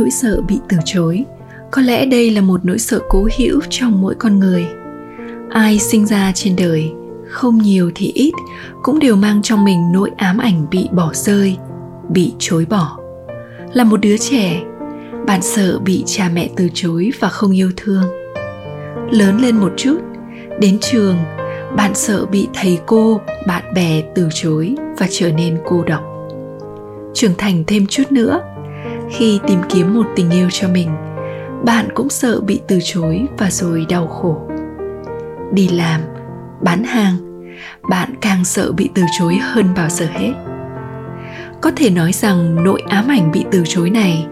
Nỗi sợ bị từ chối. Có lẽ đây là một nỗi sợ cố hữu trong mỗi con người. Ai sinh ra trên đời, không nhiều thì ít, cũng đều mang trong mình nỗi ám ảnh bị bỏ rơi, bị chối bỏ. Là một đứa trẻ, bạn sợ bị cha mẹ từ chối và không yêu thương. Lớn lên một chút, đến trường, bạn sợ bị thầy cô, bạn bè từ chối và trở nên cô độc. Trưởng thành thêm chút nữa khi tìm kiếm một tình yêu cho mình, bạn cũng sợ bị từ chối và rồi đau khổ. Đi làm, bán hàng, bạn càng sợ bị từ chối hơn bao giờ hết. Có thể nói rằng nỗi ám ảnh bị từ chối này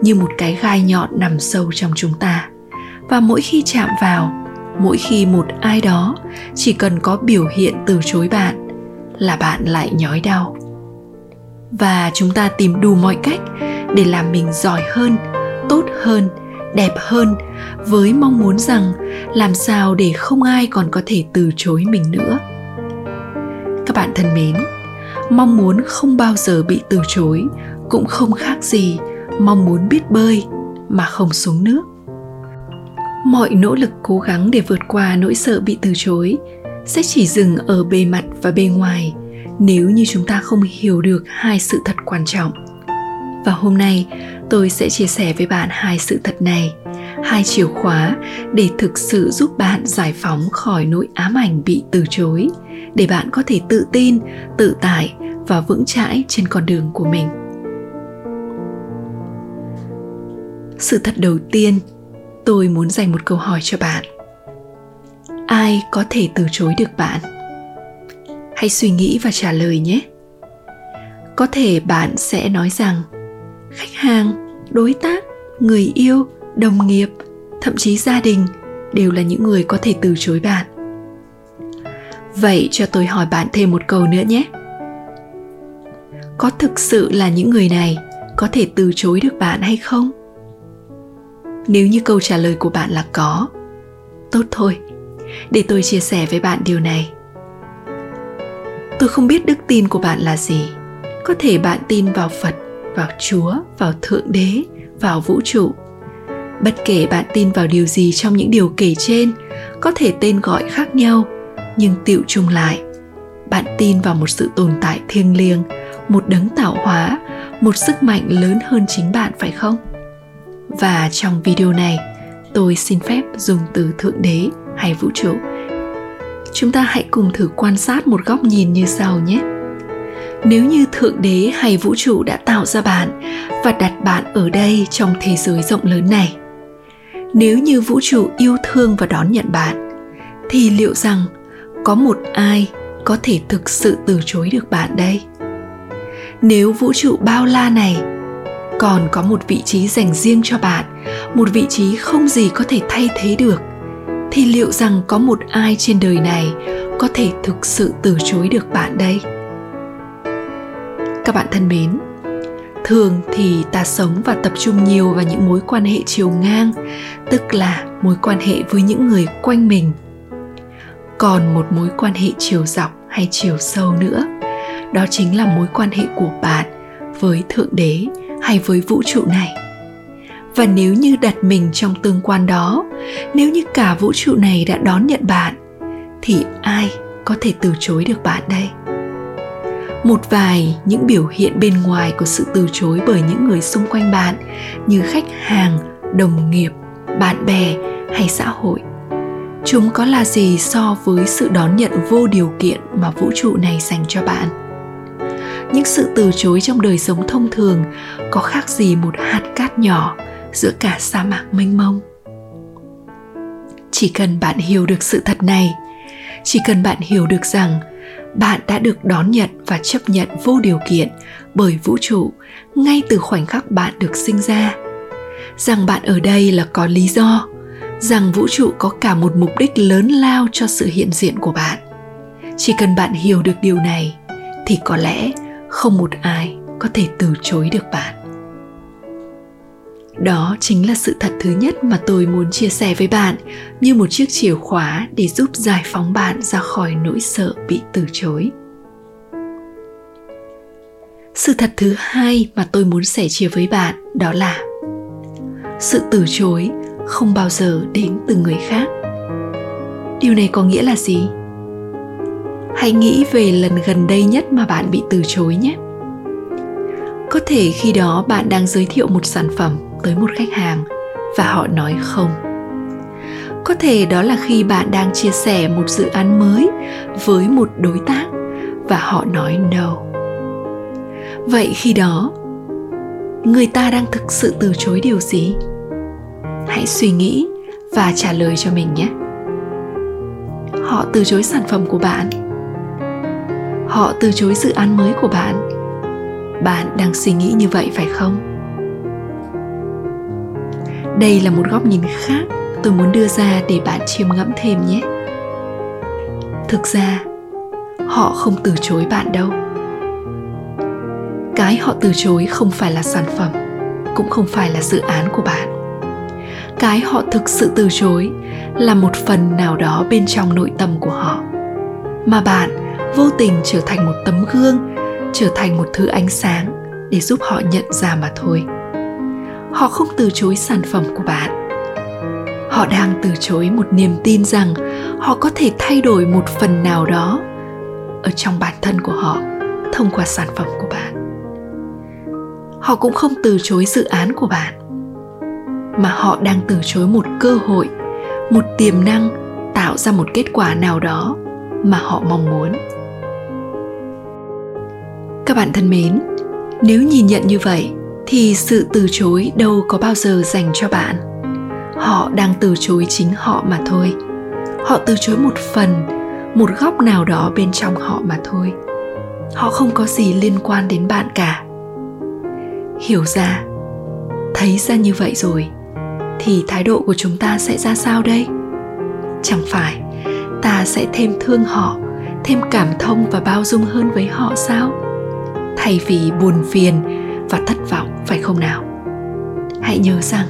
như một cái gai nhọn nằm sâu trong chúng ta. Và mỗi khi chạm vào, mỗi khi một ai đó chỉ cần có biểu hiện từ chối bạn, là bạn lại nhói đau và chúng ta tìm đủ mọi cách để làm mình giỏi hơn, tốt hơn, đẹp hơn với mong muốn rằng làm sao để không ai còn có thể từ chối mình nữa. Các bạn thân mến, mong muốn không bao giờ bị từ chối cũng không khác gì mong muốn biết bơi mà không xuống nước. Mọi nỗ lực cố gắng để vượt qua nỗi sợ bị từ chối sẽ chỉ dừng ở bề mặt và bề ngoài nếu như chúng ta không hiểu được hai sự thật quan trọng. Và hôm nay, tôi sẽ chia sẻ với bạn hai sự thật này, hai chìa khóa để thực sự giúp bạn giải phóng khỏi nỗi ám ảnh bị từ chối, để bạn có thể tự tin, tự tại và vững chãi trên con đường của mình. Sự thật đầu tiên, tôi muốn dành một câu hỏi cho bạn. Ai có thể từ chối được bạn? Hãy suy nghĩ và trả lời nhé. Có thể bạn sẽ nói rằng, khách hàng, đối tác, người yêu, đồng nghiệp, thậm chí gia đình đều là những người có thể từ chối bạn. Vậy cho tôi hỏi bạn thêm một câu nữa nhé. Có thực sự là những người này có thể từ chối được bạn hay không? Nếu như câu trả lời của bạn là có, tốt thôi. Để tôi chia sẻ với bạn điều này tôi không biết đức tin của bạn là gì. Có thể bạn tin vào phật, vào chúa, vào thượng đế, vào vũ trụ. Bất kể bạn tin vào điều gì trong những điều kể trên, có thể tên gọi khác nhau, nhưng tiệu chung lại. Bạn tin vào một sự tồn tại thiêng liêng, một đấng tạo hóa, một sức mạnh lớn hơn chính bạn phải không? Và trong video này, tôi xin phép dùng từ thượng đế hay vũ trụ chúng ta hãy cùng thử quan sát một góc nhìn như sau nhé. Nếu như thượng đế hay vũ trụ đã tạo ra bạn và đặt bạn ở đây trong thế giới rộng lớn này, nếu như vũ trụ yêu thương và đón nhận bạn, thì liệu rằng có một ai có thể thực sự từ chối được bạn đây? Nếu vũ trụ bao la này, còn có một vị trí dành riêng cho bạn, một vị trí không gì có thể thay thế được thì liệu rằng có một ai trên đời này có thể thực sự từ chối được bạn đây? Các bạn thân mến, thường thì ta sống và tập trung nhiều vào những mối quan hệ chiều ngang, tức là mối quan hệ với những người quanh mình. Còn một mối quan hệ chiều dọc hay chiều sâu nữa, đó chính là mối quan hệ của bạn với thượng đế hay với vũ trụ này và nếu như đặt mình trong tương quan đó, nếu như cả vũ trụ này đã đón nhận bạn, thì ai có thể từ chối được bạn đây? Một vài những biểu hiện bên ngoài của sự từ chối bởi những người xung quanh bạn, như khách hàng, đồng nghiệp, bạn bè hay xã hội. Chúng có là gì so với sự đón nhận vô điều kiện mà vũ trụ này dành cho bạn? Những sự từ chối trong đời sống thông thường có khác gì một hạt cát nhỏ giữa cả sa mạc mênh mông. Chỉ cần bạn hiểu được sự thật này, chỉ cần bạn hiểu được rằng bạn đã được đón nhận và chấp nhận vô điều kiện bởi vũ trụ ngay từ khoảnh khắc bạn được sinh ra. Rằng bạn ở đây là có lý do, rằng vũ trụ có cả một mục đích lớn lao cho sự hiện diện của bạn. Chỉ cần bạn hiểu được điều này thì có lẽ không một ai có thể từ chối được bạn đó chính là sự thật thứ nhất mà tôi muốn chia sẻ với bạn, như một chiếc chìa khóa để giúp giải phóng bạn ra khỏi nỗi sợ bị từ chối. Sự thật thứ hai mà tôi muốn sẻ chia với bạn đó là sự từ chối không bao giờ đến từ người khác. Điều này có nghĩa là gì? Hãy nghĩ về lần gần đây nhất mà bạn bị từ chối nhé. Có thể khi đó bạn đang giới thiệu một sản phẩm tới một khách hàng và họ nói không. Có thể đó là khi bạn đang chia sẻ một dự án mới với một đối tác và họ nói no. Vậy khi đó, người ta đang thực sự từ chối điều gì? Hãy suy nghĩ và trả lời cho mình nhé. Họ từ chối sản phẩm của bạn. Họ từ chối dự án mới của bạn. Bạn đang suy nghĩ như vậy phải không? Đây là một góc nhìn khác tôi muốn đưa ra để bạn chiêm ngẫm thêm nhé. Thực ra, họ không từ chối bạn đâu. Cái họ từ chối không phải là sản phẩm, cũng không phải là dự án của bạn. Cái họ thực sự từ chối là một phần nào đó bên trong nội tâm của họ, mà bạn vô tình trở thành một tấm gương, trở thành một thứ ánh sáng để giúp họ nhận ra mà thôi họ không từ chối sản phẩm của bạn. Họ đang từ chối một niềm tin rằng họ có thể thay đổi một phần nào đó ở trong bản thân của họ thông qua sản phẩm của bạn. Họ cũng không từ chối dự án của bạn, mà họ đang từ chối một cơ hội, một tiềm năng tạo ra một kết quả nào đó mà họ mong muốn. Các bạn thân mến, nếu nhìn nhận như vậy thì sự từ chối đâu có bao giờ dành cho bạn. Họ đang từ chối chính họ mà thôi. Họ từ chối một phần, một góc nào đó bên trong họ mà thôi. Họ không có gì liên quan đến bạn cả. Hiểu ra, thấy ra như vậy rồi, thì thái độ của chúng ta sẽ ra sao đây? Chẳng phải, ta sẽ thêm thương họ, thêm cảm thông và bao dung hơn với họ sao? Thay vì buồn phiền và thất vọng, phải không nào? Hãy nhớ rằng,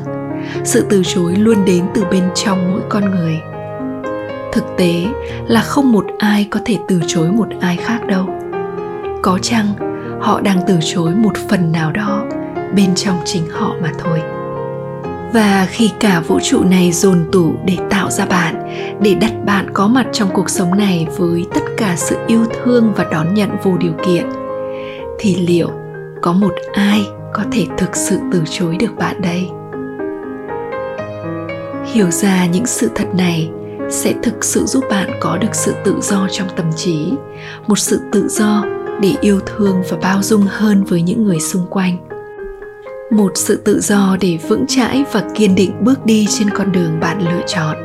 sự từ chối luôn đến từ bên trong mỗi con người. Thực tế là không một ai có thể từ chối một ai khác đâu. Có chăng họ đang từ chối một phần nào đó bên trong chính họ mà thôi? Và khi cả vũ trụ này dồn tủ để tạo ra bạn, để đặt bạn có mặt trong cuộc sống này với tất cả sự yêu thương và đón nhận vô điều kiện, thì liệu có một ai có thể thực sự từ chối được bạn đây. Hiểu ra những sự thật này sẽ thực sự giúp bạn có được sự tự do trong tâm trí, một sự tự do để yêu thương và bao dung hơn với những người xung quanh. Một sự tự do để vững chãi và kiên định bước đi trên con đường bạn lựa chọn,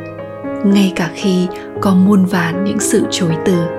ngay cả khi có muôn vàn những sự chối từ.